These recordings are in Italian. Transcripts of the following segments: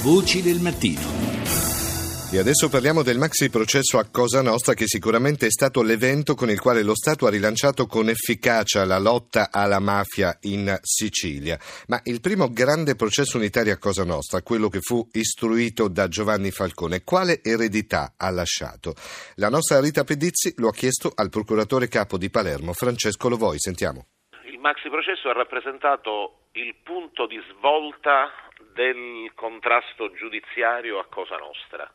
Voci del mattino. E adesso parliamo del maxi processo a Cosa Nostra che sicuramente è stato l'evento con il quale lo Stato ha rilanciato con efficacia la lotta alla mafia in Sicilia. Ma il primo grande processo unitario a Cosa Nostra, quello che fu istruito da Giovanni Falcone, quale eredità ha lasciato? La nostra Rita Pedizzi lo ha chiesto al procuratore capo di Palermo, Francesco Lovoi. Sentiamo. Il maxi processo ha rappresentato il punto di svolta del contrasto giudiziario a Cosa Nostra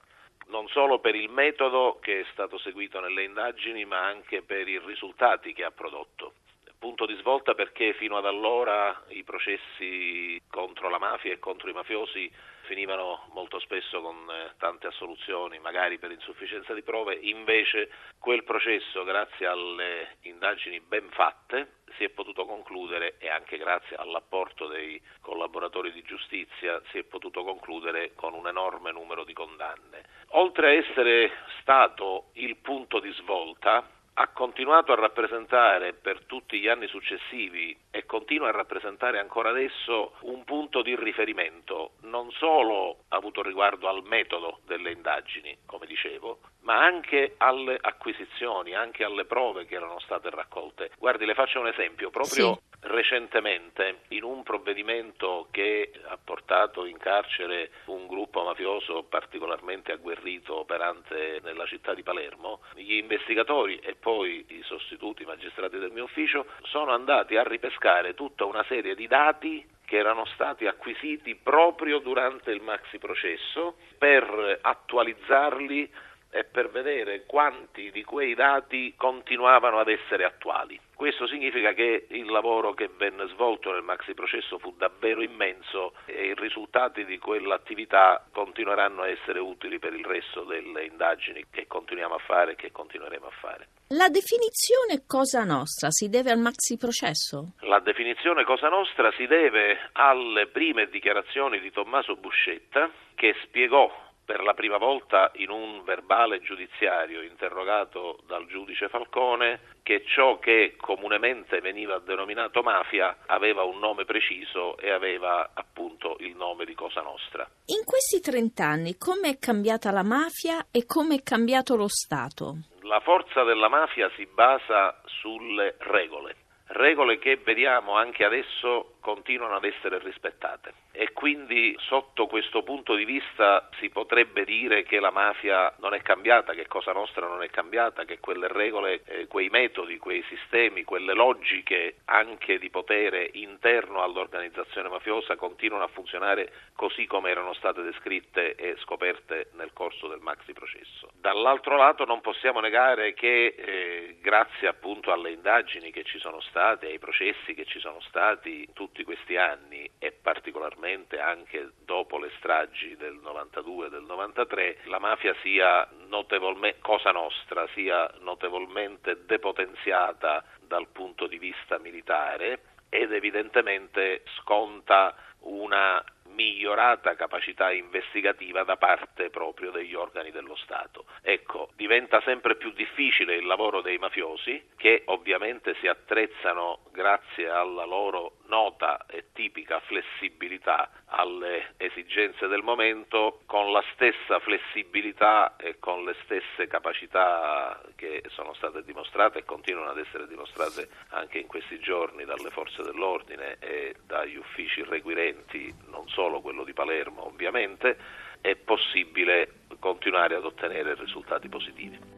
non solo per il metodo che è stato seguito nelle indagini, ma anche per i risultati che ha prodotto. Punto di svolta perché fino ad allora i processi contro la mafia e contro i mafiosi finivano molto spesso con eh, tante assoluzioni, magari per insufficienza di prove, invece quel processo, grazie alle indagini ben fatte, si è potuto concludere e anche grazie all'apporto dei collaboratori di giustizia si è potuto concludere con un enorme numero di condanne. Oltre a essere stato il punto di svolta, ha continuato a rappresentare per tutti gli anni successivi e continua a rappresentare ancora adesso un punto di riferimento, non solo avuto riguardo al metodo delle indagini, come dicevo, ma anche alle acquisizioni, anche alle prove che erano state raccolte. Guardi, le faccio un esempio, proprio sì. recentemente in un provvedimento che ha portato in carcere un gruppo mafioso particolarmente agguerrito operante nella città di Palermo, gli investigatori e poi i sostituti magistrati del mio ufficio sono andati a ripescare tutta una serie di dati che erano stati acquisiti proprio durante il maxi processo per attualizzarli e per vedere quanti di quei dati continuavano ad essere attuali. Questo significa che il lavoro che venne svolto nel maxi processo fu davvero immenso e i risultati di quell'attività continueranno a essere utili per il resto delle indagini che continuiamo a fare e che continueremo a fare. La definizione Cosa Nostra si deve al maxi processo? La definizione Cosa Nostra si deve alle prime dichiarazioni di Tommaso Buscetta che spiegò per la prima volta in un verbale giudiziario interrogato dal giudice Falcone che ciò che comunemente veniva denominato mafia aveva un nome preciso e aveva appunto il nome di Cosa Nostra. In questi trent'anni come è cambiata la mafia e come è cambiato lo Stato? La forza della mafia si basa sulle regole regole che vediamo anche adesso continuano ad essere rispettate e quindi sotto questo punto di vista si potrebbe dire che la mafia non è cambiata, che Cosa Nostra non è cambiata, che quelle regole, eh, quei metodi, quei sistemi, quelle logiche anche di potere interno all'organizzazione mafiosa continuano a funzionare così come erano state descritte e scoperte nel corso del maxi processo. Dall'altro lato non possiamo negare che eh, grazie appunto alle indagini che ci sono state, ai processi che ci sono stati tutti questi anni e particolarmente anche dopo le stragi del 92 e del 93, la mafia sia notevolmente, cosa nostra, sia notevolmente depotenziata dal punto di vista militare ed evidentemente sconta una migliorata capacità investigativa da parte proprio degli organi dello Stato. Ecco, diventa sempre più difficile il lavoro dei mafiosi che ovviamente si attrezzano grazie alla loro nota e tipica flessibilità alle esigenze del momento con la stessa flessibilità e con le stesse capacità che sono state dimostrate e continuano ad essere dimostrate anche in questi giorni dalle forze dell'ordine e dagli uffici requirenti, non solo quello di Palermo ovviamente, è possibile continuare ad ottenere risultati positivi.